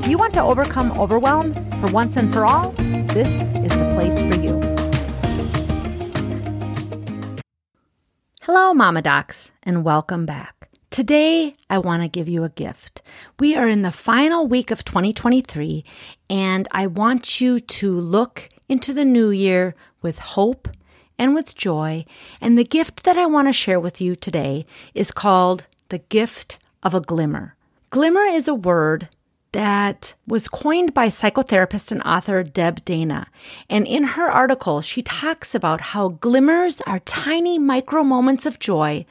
If you want to overcome overwhelm for once and for all, this is the place for you. Hello, Mama Docs, and welcome back. Today, I want to give you a gift. We are in the final week of 2023, and I want you to look into the new year with hope and with joy. And the gift that I want to share with you today is called the gift of a glimmer. Glimmer is a word that was coined by psychotherapist and author Deb Dana. And in her article, she talks about how glimmers are tiny micro moments of joy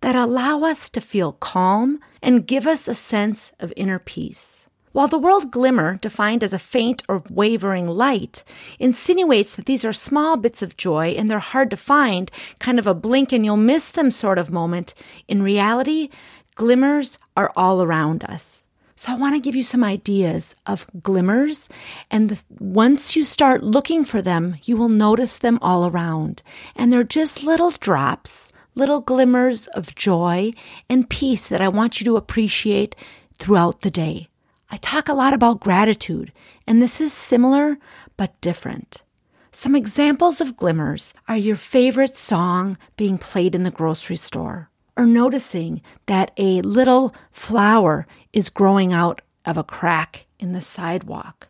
that allow us to feel calm and give us a sense of inner peace. While the word glimmer, defined as a faint or wavering light, insinuates that these are small bits of joy and they're hard to find, kind of a blink and you'll miss them sort of moment, in reality, glimmers are all around us. So I want to give you some ideas of glimmers. And the, once you start looking for them, you will notice them all around. And they're just little drops, little glimmers of joy and peace that I want you to appreciate throughout the day. I talk a lot about gratitude, and this is similar but different. Some examples of glimmers are your favorite song being played in the grocery store, or noticing that a little flower is growing out of a crack in the sidewalk.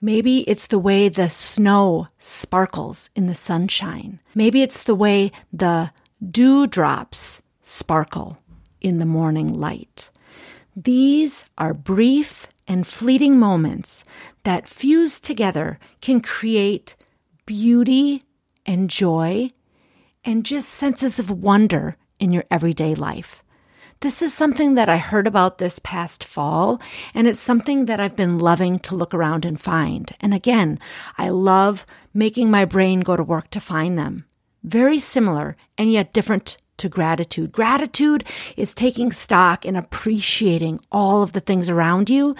Maybe it's the way the snow sparkles in the sunshine. Maybe it's the way the dewdrops sparkle in the morning light. These are brief and fleeting moments that fused together can create beauty and joy and just senses of wonder in your everyday life. This is something that I heard about this past fall, and it's something that I've been loving to look around and find. And again, I love making my brain go to work to find them. Very similar and yet different to gratitude. Gratitude is taking stock and appreciating all of the things around you.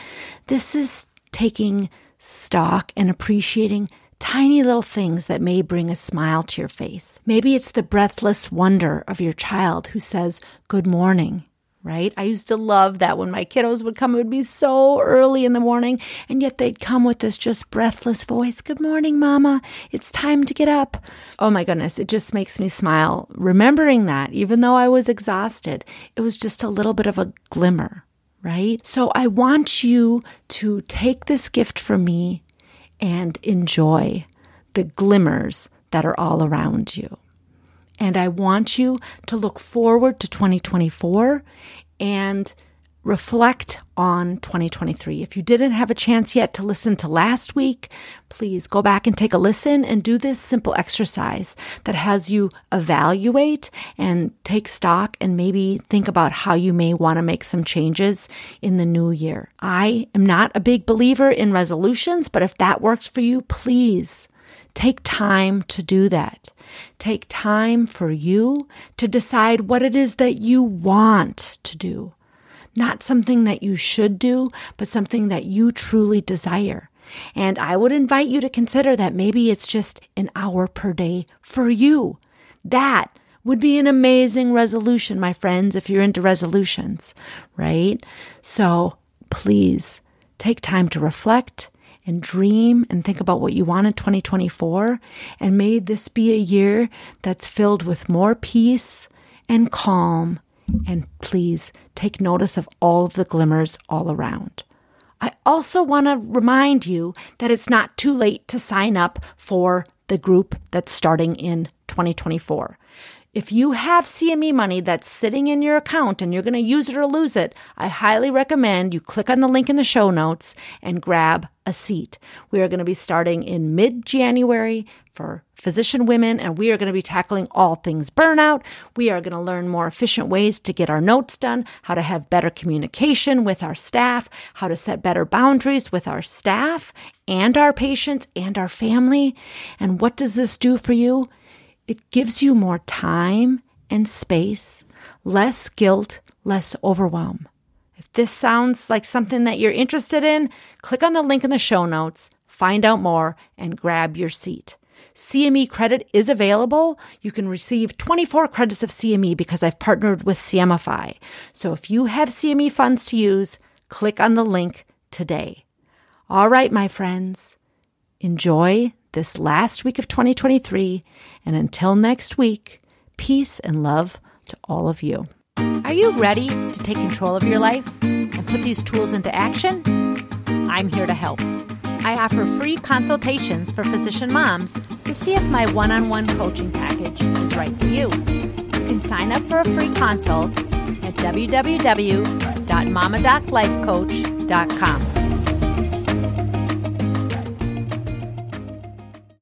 This is taking stock and appreciating tiny little things that may bring a smile to your face. Maybe it's the breathless wonder of your child who says, Good morning right? I used to love that when my kiddos would come, it would be so early in the morning, and yet they'd come with this just breathless voice Good morning, Mama. It's time to get up. Oh my goodness, it just makes me smile. Remembering that, even though I was exhausted, it was just a little bit of a glimmer, right? So I want you to take this gift from me and enjoy the glimmers that are all around you. And I want you to look forward to 2024 and reflect on 2023. If you didn't have a chance yet to listen to last week, please go back and take a listen and do this simple exercise that has you evaluate and take stock and maybe think about how you may want to make some changes in the new year. I am not a big believer in resolutions, but if that works for you, please Take time to do that. Take time for you to decide what it is that you want to do. Not something that you should do, but something that you truly desire. And I would invite you to consider that maybe it's just an hour per day for you. That would be an amazing resolution, my friends, if you're into resolutions, right? So please take time to reflect and dream and think about what you want in 2024. And may this be a year that's filled with more peace and calm. And please take notice of all of the glimmers all around. I also want to remind you that it's not too late to sign up for the group that's starting in 2024. If you have CME money that's sitting in your account and you're going to use it or lose it, I highly recommend you click on the link in the show notes and grab a seat. We are going to be starting in mid January for physician women, and we are going to be tackling all things burnout. We are going to learn more efficient ways to get our notes done, how to have better communication with our staff, how to set better boundaries with our staff and our patients and our family. And what does this do for you? It gives you more time and space, less guilt, less overwhelm. If this sounds like something that you're interested in, click on the link in the show notes, find out more, and grab your seat. CME credit is available. You can receive 24 credits of CME because I've partnered with CMEfy. So if you have CME funds to use, click on the link today. All right, my friends, enjoy this last week of 2023. And until next week, peace and love to all of you. Are you ready to take control of your life and put these tools into action? I'm here to help. I offer free consultations for physician moms to see if my one on one coaching package is right for you. You can sign up for a free consult at www.mamadoclifecoach.com.